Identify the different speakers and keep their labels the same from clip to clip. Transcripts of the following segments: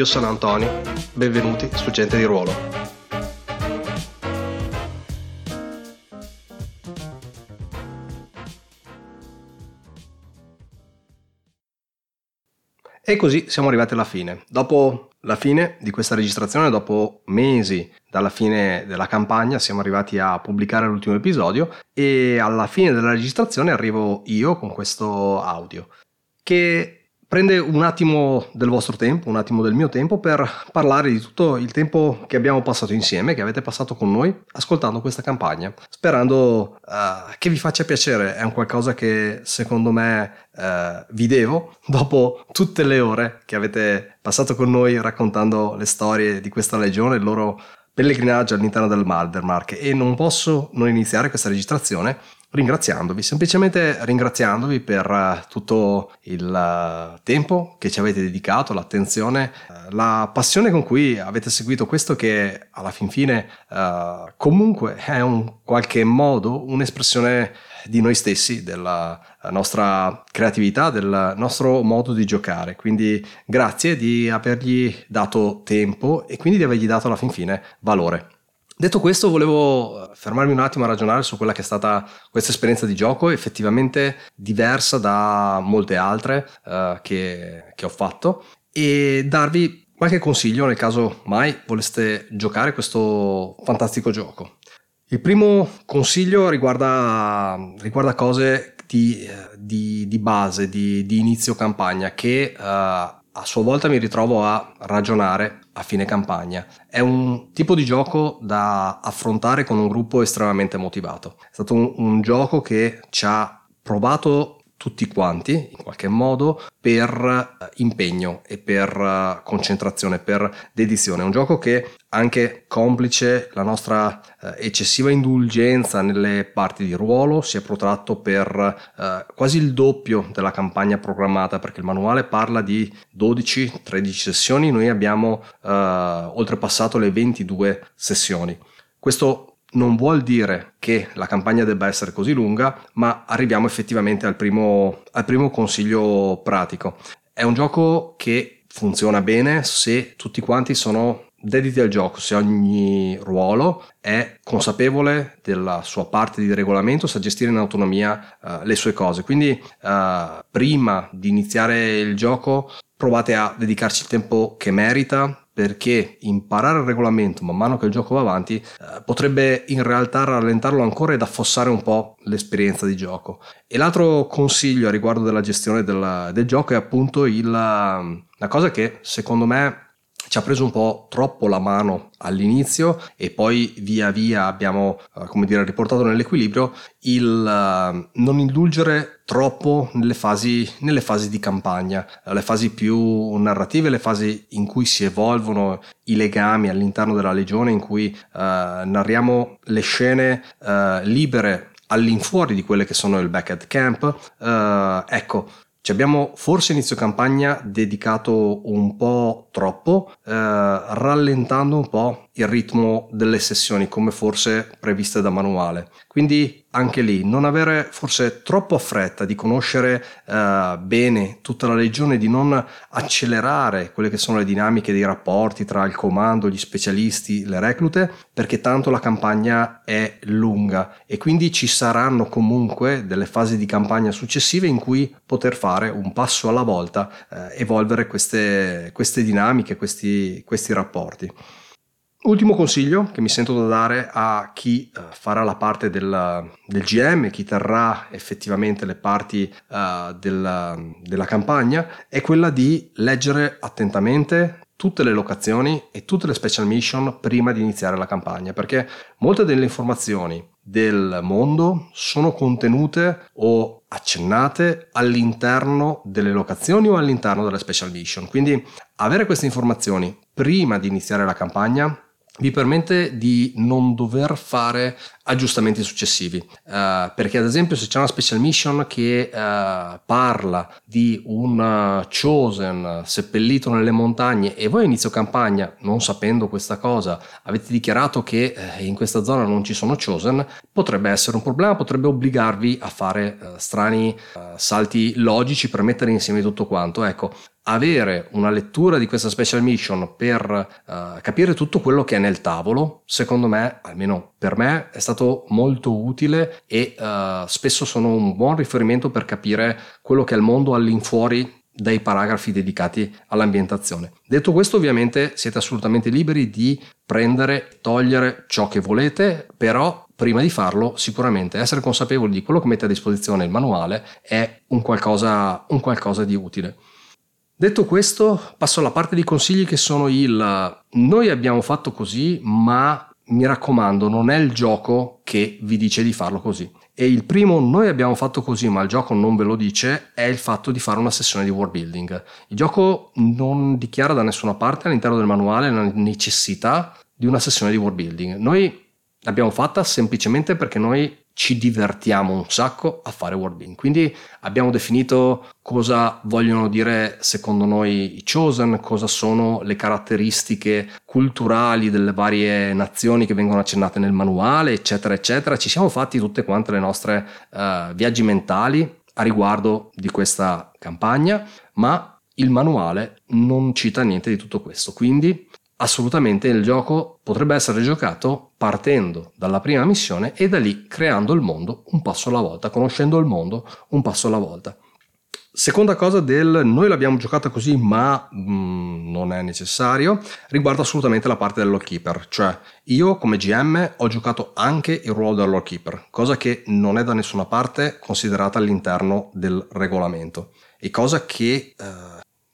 Speaker 1: Io sono Antonio, benvenuti su Gente di Ruolo. E così siamo arrivati alla fine. Dopo la fine di questa registrazione, dopo mesi dalla fine della campagna, siamo arrivati a pubblicare l'ultimo episodio e alla fine della registrazione arrivo io con questo audio che prende un attimo del vostro tempo, un attimo del mio tempo per parlare di tutto il tempo che abbiamo passato insieme, che avete passato con noi ascoltando questa campagna, sperando uh, che vi faccia piacere, è un qualcosa che secondo me uh, vi devo dopo tutte le ore che avete passato con noi raccontando le storie di questa legione, il loro pellegrinaggio all'interno del Maldermark. E non posso non iniziare questa registrazione ringraziandovi, semplicemente ringraziandovi per uh, tutto il uh, tempo che ci avete dedicato, l'attenzione, uh, la passione con cui avete seguito questo che alla fin fine comunque è un qualche modo un'espressione di noi stessi, della nostra creatività, del nostro modo di giocare. Quindi grazie di avergli dato tempo e quindi di avergli dato alla fin fine valore. Detto questo, volevo fermarmi un attimo a ragionare su quella che è stata questa esperienza di gioco, effettivamente diversa da molte altre uh, che, che ho fatto, e darvi qualche consiglio nel caso mai voleste giocare questo fantastico gioco. Il primo consiglio riguarda, riguarda cose di, di, di base, di, di, inizio campagna, che uh, a sua volta mi ritrovo a ragionare a fine campagna. È un tipo di gioco da affrontare con un gruppo estremamente motivato. È stato un, un gioco che ci ha provato tutti quanti in qualche modo per eh, impegno e per eh, concentrazione, per dedizione. È un gioco che anche complice la nostra eh, eccessiva indulgenza nelle parti di ruolo si è protratto per eh, quasi il doppio della campagna programmata perché il manuale parla di 12-13 sessioni, noi abbiamo eh, oltrepassato le 22 sessioni. Questo non vuol dire che la campagna debba essere così lunga, ma arriviamo effettivamente al primo, al primo consiglio pratico. È un gioco che funziona bene se tutti quanti sono dediti al gioco, se ogni ruolo è consapevole della sua parte di regolamento, sa gestire in autonomia uh, le sue cose. Quindi uh, prima di iniziare il gioco provate a dedicarci il tempo che merita perché imparare il regolamento man mano che il gioco va avanti eh, potrebbe in realtà rallentarlo ancora ed affossare un po' l'esperienza di gioco. E l'altro consiglio a riguardo della gestione del, del gioco è appunto il, la cosa che secondo me ci ha preso un po' troppo la mano all'inizio e poi via via abbiamo, eh, come dire, riportato nell'equilibrio il uh, non indulgere troppo nelle fasi, nelle fasi di campagna, eh, le fasi più narrative, le fasi in cui si evolvono i legami all'interno della legione, in cui uh, narriamo le scene uh, libere all'infuori di quelle che sono il back at camp. ecco, ci abbiamo forse inizio campagna dedicato un po' troppo, eh, rallentando un po' il ritmo delle sessioni come forse previste da manuale. Quindi anche lì non avere forse troppo fretta di conoscere eh, bene tutta la legione, di non accelerare quelle che sono le dinamiche dei rapporti tra il comando, gli specialisti, le reclute, perché tanto la campagna è lunga e quindi ci saranno comunque delle fasi di campagna successive in cui poter fare un passo alla volta, eh, evolvere queste, queste dinamiche, questi, questi rapporti. Ultimo consiglio che mi sento da dare a chi uh, farà la parte del, del, GM, chi terrà effettivamente le parti uh, della, della campagna, è quella di leggere attentamente tutte le locazioni e tutte le special mission prima di iniziare la campagna, perché molte delle informazioni del mondo sono contenute o accennate all'interno delle locazioni o all'interno delle special mission. Quindi avere queste informazioni prima di iniziare la campagna vi permette di non dover fare aggiustamenti successivi. Uh, perché ad esempio se c'è una special mission che uh, parla di un chosen seppellito nelle montagne e voi a inizio campagna non sapendo questa cosa avete dichiarato che uh, in questa zona non ci sono chosen potrebbe essere un problema potrebbe obbligarvi a fare strani salti logici per mettere insieme tutto quanto. Ecco avere una lettura di questa special mission per uh, capire tutto quello che è nel tavolo, secondo me, almeno per me, è stato molto utile e uh, spesso sono un buon riferimento per capire quello che è il mondo all'infuori dai paragrafi dedicati all'ambientazione. Detto questo, ovviamente siete assolutamente liberi di prendere, togliere ciò che volete, però prima di farlo sicuramente essere consapevoli di quello che mette a disposizione il manuale è un qualcosa, un qualcosa di utile. Detto questo, passo alla parte di consigli che sono il noi abbiamo fatto così, ma mi raccomando, non è il gioco che vi dice di farlo così. E il primo noi abbiamo fatto così, ma il gioco non ve lo dice, è il fatto di fare una sessione di world building. Il gioco non dichiara da nessuna parte all'interno del manuale la necessità di una sessione di world building. Noi l'abbiamo fatta semplicemente perché noi ci divertiamo un sacco a fare world Quindi abbiamo definito cosa vogliono dire secondo noi i chosen, cosa sono le caratteristiche culturali delle varie nazioni che vengono accennate nel manuale, eccetera, eccetera. Ci siamo fatti tutte quante le nostre uh, viaggi mentali a riguardo di questa campagna, ma il manuale non cita niente di tutto questo. Quindi assolutamente il gioco potrebbe essere giocato partendo dalla prima missione e da lì creando il mondo un passo alla volta, conoscendo il mondo un passo alla volta. Seconda cosa del noi l'abbiamo giocata così ma mm, non è necessario, riguarda assolutamente la parte del keeper, cioè io come GM ho giocato anche il ruolo del keeper, cosa che non è da nessuna parte considerata all'interno del regolamento e cosa che eh,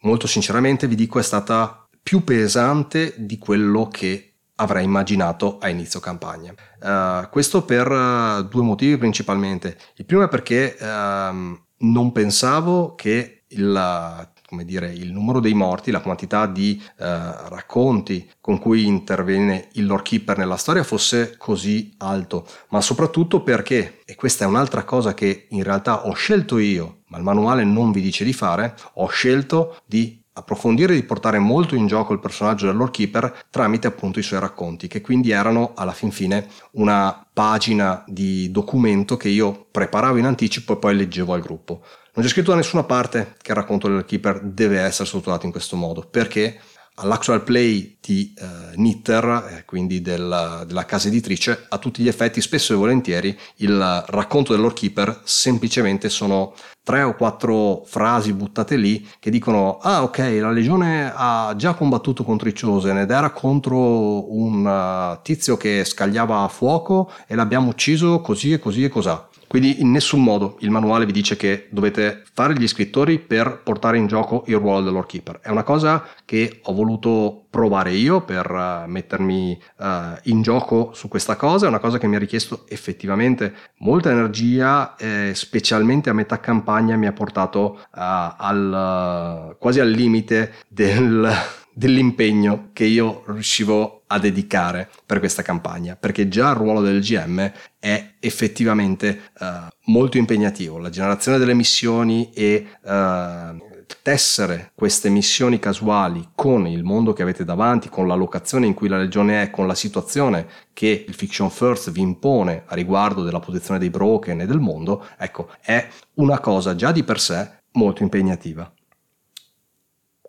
Speaker 1: molto sinceramente vi dico è stata più pesante di quello che avrei immaginato a inizio campagna. Uh, questo per uh, due motivi principalmente. Il primo è perché uh, non pensavo che il, dire, il, numero dei morti, la quantità di eh, racconti con cui interviene il lore keeper nella storia fosse così alto, ma soprattutto perché, e questa è un'altra cosa che in realtà ho scelto io, ma il manuale non vi dice di fare, ho scelto di approfondire e di portare molto in gioco il personaggio del Lord Keeper tramite appunto i suoi racconti, che quindi erano alla fin fine una pagina di documento che io preparavo in anticipo e poi leggevo al gruppo. Non c'è scritto da nessuna parte che il racconto del Keeper deve essere strutturato in questo modo, perché all'actual play di uh, Knitter, eh, quindi del, della casa editrice, a tutti gli effetti, spesso e volentieri, il racconto del Lord Keeper semplicemente sono tre o quattro frasi buttate lì che dicono ah ok la legione ha già combattuto contro i Chosen ed era contro un uh, tizio che scagliava fuoco e l'abbiamo ucciso così e così e cos'ha quindi in nessun modo il manuale vi dice che dovete fare gli scrittori per portare in gioco il ruolo del Lord Keeper. È una cosa che ho voluto provare io per uh, mettermi uh, in gioco su questa cosa, è una cosa che mi ha richiesto effettivamente molta energia, eh, specialmente a metà campagna mi ha portato uh, al, quasi al limite del, dell'impegno che io riuscivo a dedicare per questa campagna, perché già il ruolo del GM è effettivamente uh, molto impegnativo. La generazione delle missioni e uh, tessere queste missioni casuali con il mondo che avete davanti, con la locazione in cui la legione è, con la situazione che il Fiction First vi impone a riguardo della posizione dei broken e del mondo, ecco, è una cosa già di per sé molto impegnativa.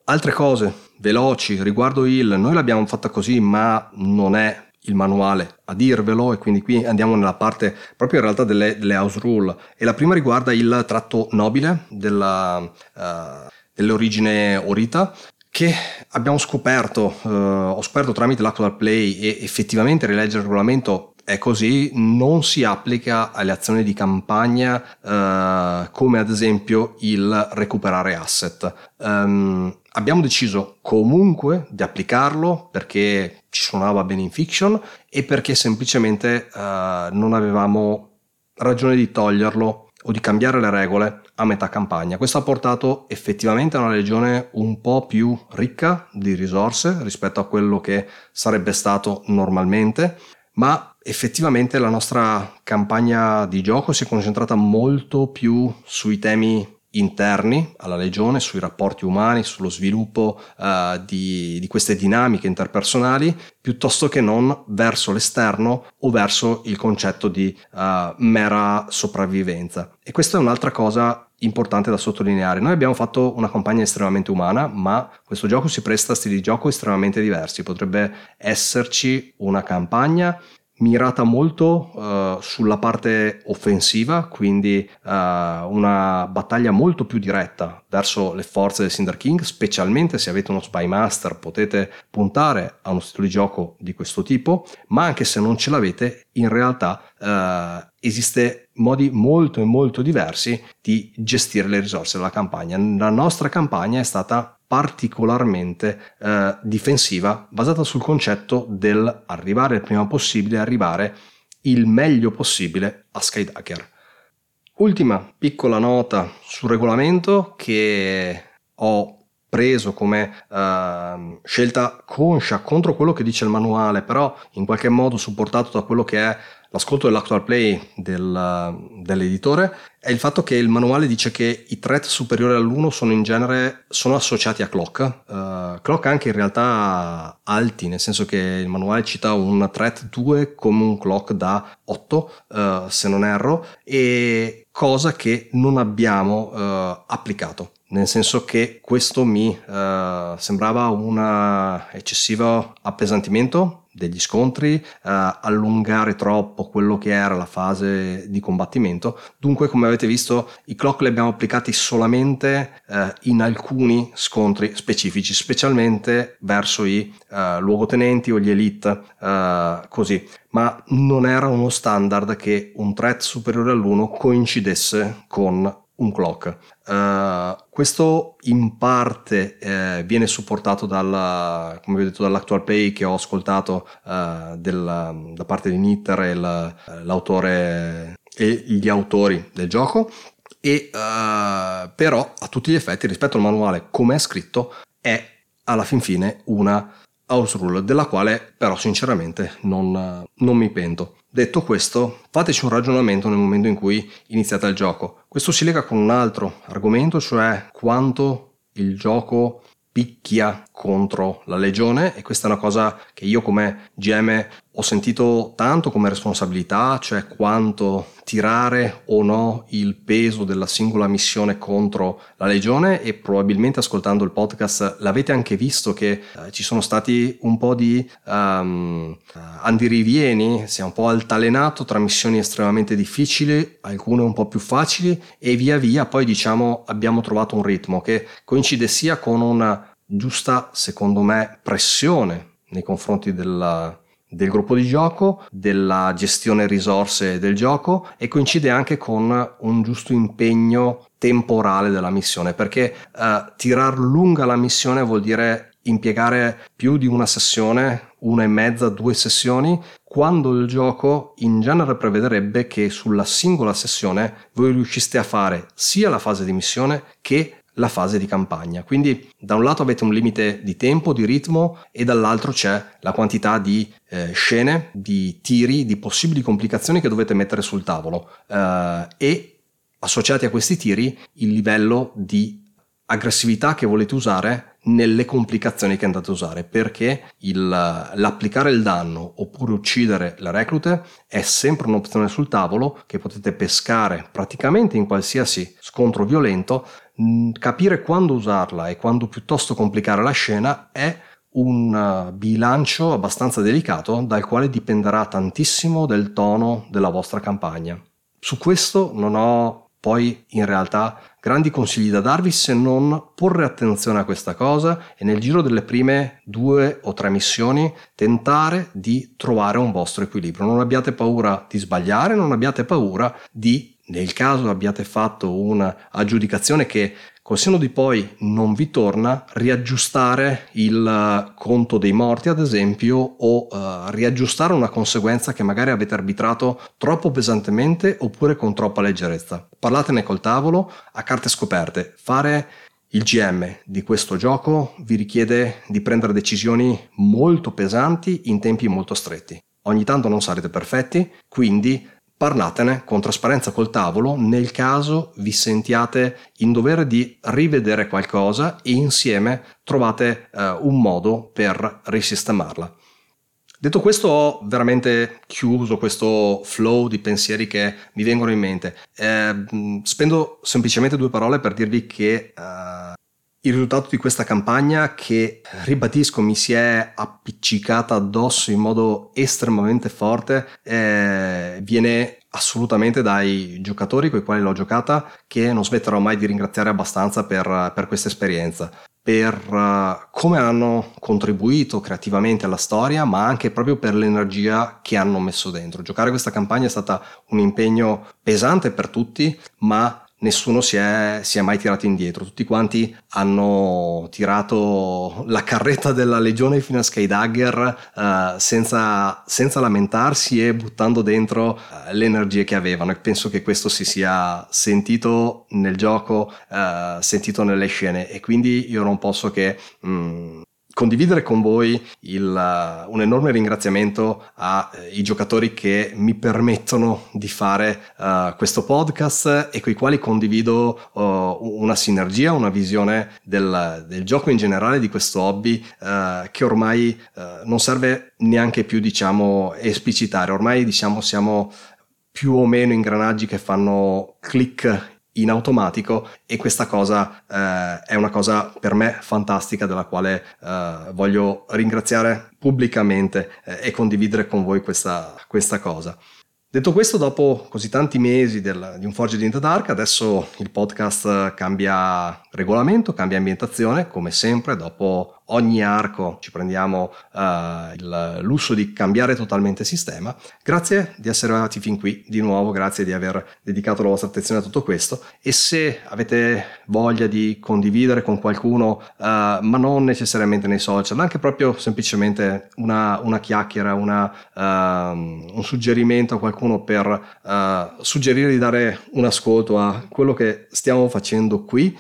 Speaker 1: Altre cose veloci riguardo il noi l'abbiamo fatta così ma non è il manuale a dirvelo e quindi qui andiamo nella parte proprio in realtà delle, delle house rule. E la prima riguarda il tratto nobile della, uh, dell'origine orita che abbiamo scoperto, uh, ho scoperto tramite l'actual play e effettivamente rileggere il regolamento è così, non si applica alle azioni di campagna uh, come ad esempio il recuperare asset. Um, abbiamo deciso comunque di applicarlo perché ci suonava bene in fiction e perché semplicemente uh, non avevamo ragione di toglierlo o di cambiare le regole a metà campagna. Questo ha portato effettivamente a una legione un po' più ricca di risorse rispetto a quello che sarebbe stato normalmente, ma effettivamente la nostra campagna di gioco si è concentrata molto più sui temi interni alla legione, sui rapporti umani, sullo sviluppo uh, di, di, queste dinamiche interpersonali, piuttosto che non verso l'esterno o verso il concetto di uh, mera sopravvivenza. E questa è un'altra cosa importante da sottolineare. Noi abbiamo fatto una campagna estremamente umana, ma questo gioco si presta a stili di gioco estremamente diversi. Potrebbe esserci una campagna mirata molto uh, sulla parte offensiva, quindi uh, una battaglia molto più diretta verso le forze del Cinder King, specialmente se avete uno Spy Master potete puntare a uno stile di gioco di questo tipo, ma anche se non ce l'avete, in realtà uh, esiste modi molto e molto diversi di gestire le risorse della campagna. La nostra campagna è stata particolarmente eh, difensiva basata sul concetto del arrivare il prima possibile, arrivare il meglio possibile a Skydacker. Ultima piccola nota sul regolamento che ho preso come uh, scelta conscia contro quello che dice il manuale, però in qualche modo supportato da quello che è l'ascolto dell'actual play del, dell'editore è il fatto che il manuale dice che i threat superiori all'1 sono in genere sono associati a clock, uh, clock anche in realtà alti, nel senso che il manuale cita un threat 2 come un clock da 8, uh, eh, se non erro, e cosa che non abbiamo uh, applicato nel senso che questo mi uh, sembrava un eccessivo appesantimento degli scontri, uh, allungare troppo quello che era la fase di combattimento. Dunque, come avete visto, i clock li abbiamo applicati solamente uh, in alcuni scontri specifici, specialmente verso i luogotenenti o gli elite, così. Ma non era uno standard che un threat superiore all'1 coincidesse con un clock. Uh, questo in parte eh, viene supportato dalla, come vi ho detto, dall'actual play che ho ascoltato uh, della, da parte di Nitter e la, l'autore e gli autori del gioco e uh, però a tutti gli effetti rispetto al manuale come è scritto è alla fin fine una house rule della quale però sinceramente non, non mi pento. Detto questo, fateci un ragionamento nel momento in cui iniziate il gioco. Questo si lega con un altro argomento, cioè quanto il gioco picchia contro la legione e questa è una cosa che io come GM ho sentito tanto come responsabilità, cioè quanto tirare o no il peso della singola missione contro la legione e probabilmente ascoltando il podcast l'avete anche visto che eh, ci sono stati un po' di um, andirivieni, si è un po' altalenato tra missioni estremamente difficili, alcune un po' più facili e via via. Poi diciamo abbiamo trovato un ritmo che coincide sia con una giusta, secondo me, pressione nei confronti della, del gruppo di gioco, della gestione risorse del gioco e coincide anche con un giusto impegno temporale della missione perché uh, tirar lunga la missione vuol dire impiegare più di una sessione, una e mezza, due sessioni, quando il gioco in genere prevederebbe che sulla singola sessione voi riusciste a fare sia la fase di missione che la fase di campagna. Quindi da un lato avete un limite di tempo, di ritmo e dall'altro c'è la quantità di eh, scene, di tiri, di possibili complicazioni che dovete mettere sul tavolo eh, e associati a questi tiri il livello di aggressività che volete usare nelle complicazioni che andate a usare perché il, l'applicare il danno oppure uccidere le reclute è sempre un'opzione sul tavolo che potete pescare praticamente in qualsiasi scontro violento capire quando usarla e quando piuttosto complicare la scena è un uh, bilancio abbastanza delicato dal quale dipenderà tantissimo del tono della vostra campagna. Su questo non ho poi in realtà grandi consigli da darvi se non porre attenzione a questa cosa e nel giro delle prime due o tre missioni tentare di trovare un vostro equilibrio. Non abbiate paura di sbagliare, non abbiate paura di nel caso abbiate fatto un'aggiudicazione che col seno di poi non vi torna, riaggiustare il conto dei morti, ad esempio, o uh, riaggiustare una conseguenza che magari avete arbitrato troppo pesantemente oppure con troppa leggerezza. Parlatene col tavolo a carte scoperte. Fare il GM di questo gioco vi richiede di prendere decisioni molto pesanti in tempi molto stretti. Ogni tanto non sarete perfetti, quindi parlatene con trasparenza col tavolo nel caso vi sentiate in dovere di rivedere qualcosa e insieme trovate eh, un modo per risistemarla. Detto questo ho veramente chiuso questo flow di pensieri che mi vengono in mente. Eh, spendo semplicemente due parole per dirvi che eh, il risultato di questa campagna che, ribadisco, mi si è appiccicata addosso in modo estremamente forte, eh, viene assolutamente dai giocatori con i quali l'ho giocata che non smetterò mai di ringraziare abbastanza per, per questa esperienza per uh, come hanno contribuito creativamente alla storia, ma anche proprio per l'energia che hanno messo dentro. Giocare questa campagna è stata un impegno pesante per tutti, ma nessuno si è, si è, mai tirato indietro, tutti quanti hanno tirato la carretta della legione fino a Skydagger uh, senza, senza, lamentarsi e buttando dentro uh, le energie che avevano. E penso che questo si sia sentito nel gioco, uh, sentito nelle scene. E quindi io non posso che mh, condividere con voi il, uh, un enorme ringraziamento ai uh, giocatori che mi permettono di fare uh, questo podcast e con i quali condivido una sinergia, una visione del, del, gioco in generale, di questo hobby che ormai non serve neanche più diciamo esplicitare, ormai diciamo siamo più o meno ingranaggi che fanno click in automatico e questa cosa eh, è una cosa per me fantastica della quale eh, voglio ringraziare pubblicamente eh, e condividere con voi questa, questa cosa. Detto questo, dopo così tanti mesi del, di un Forge di Dark, adesso il podcast cambia regolamento, cambia ambientazione, come sempre, dopo ogni arco ci prendiamo uh, il lusso di cambiare totalmente sistema. Grazie di essere arrivati fin qui di nuovo, grazie di aver dedicato la vostra attenzione a tutto questo e se avete voglia di condividere con qualcuno, uh, ma non necessariamente nei social, anche proprio semplicemente una, una chiacchiera, una, uh, un suggerimento a qualcuno per suggerire di dare un ascolto a quello che stiamo facendo qui,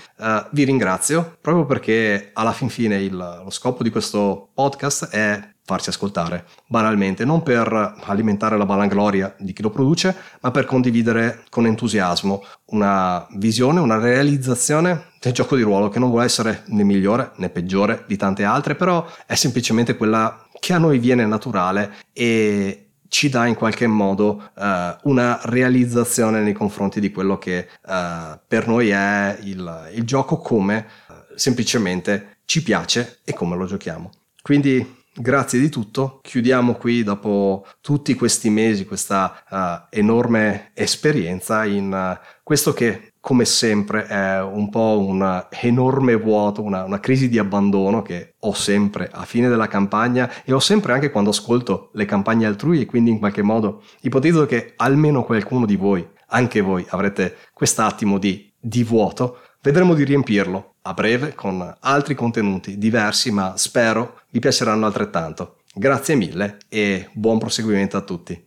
Speaker 1: vi ringrazio proprio perché alla fin fine il lo scopo di questo podcast è farsi ascoltare, banalmente, non per alimentare la vanagloria di chi lo produce, ma per condividere con entusiasmo una visione, una realizzazione del gioco di ruolo che non vuole essere né migliore né peggiore di tante altre, però è semplicemente quella che a noi viene naturale e ci dà in qualche modo uh, una realizzazione nei confronti di quello che uh, per noi è il, il gioco come uh, semplicemente ci piace e come lo giochiamo. Quindi grazie di tutto, chiudiamo qui dopo tutti questi mesi, questa enorme esperienza in questo che come sempre è un po' un enorme vuoto, una, una, crisi di abbandono che ho sempre a fine della campagna e ho sempre anche quando ascolto le campagne altrui e quindi in qualche modo ipotizzo che almeno qualcuno di voi, anche voi, avrete quest'attimo di, di vuoto, vedremo di riempirlo a breve con altri contenuti diversi, ma spero vi piaceranno altrettanto. Grazie mille e buon proseguimento a tutti.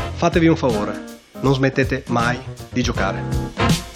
Speaker 1: fatevi un favore, non smettete mai di giocare.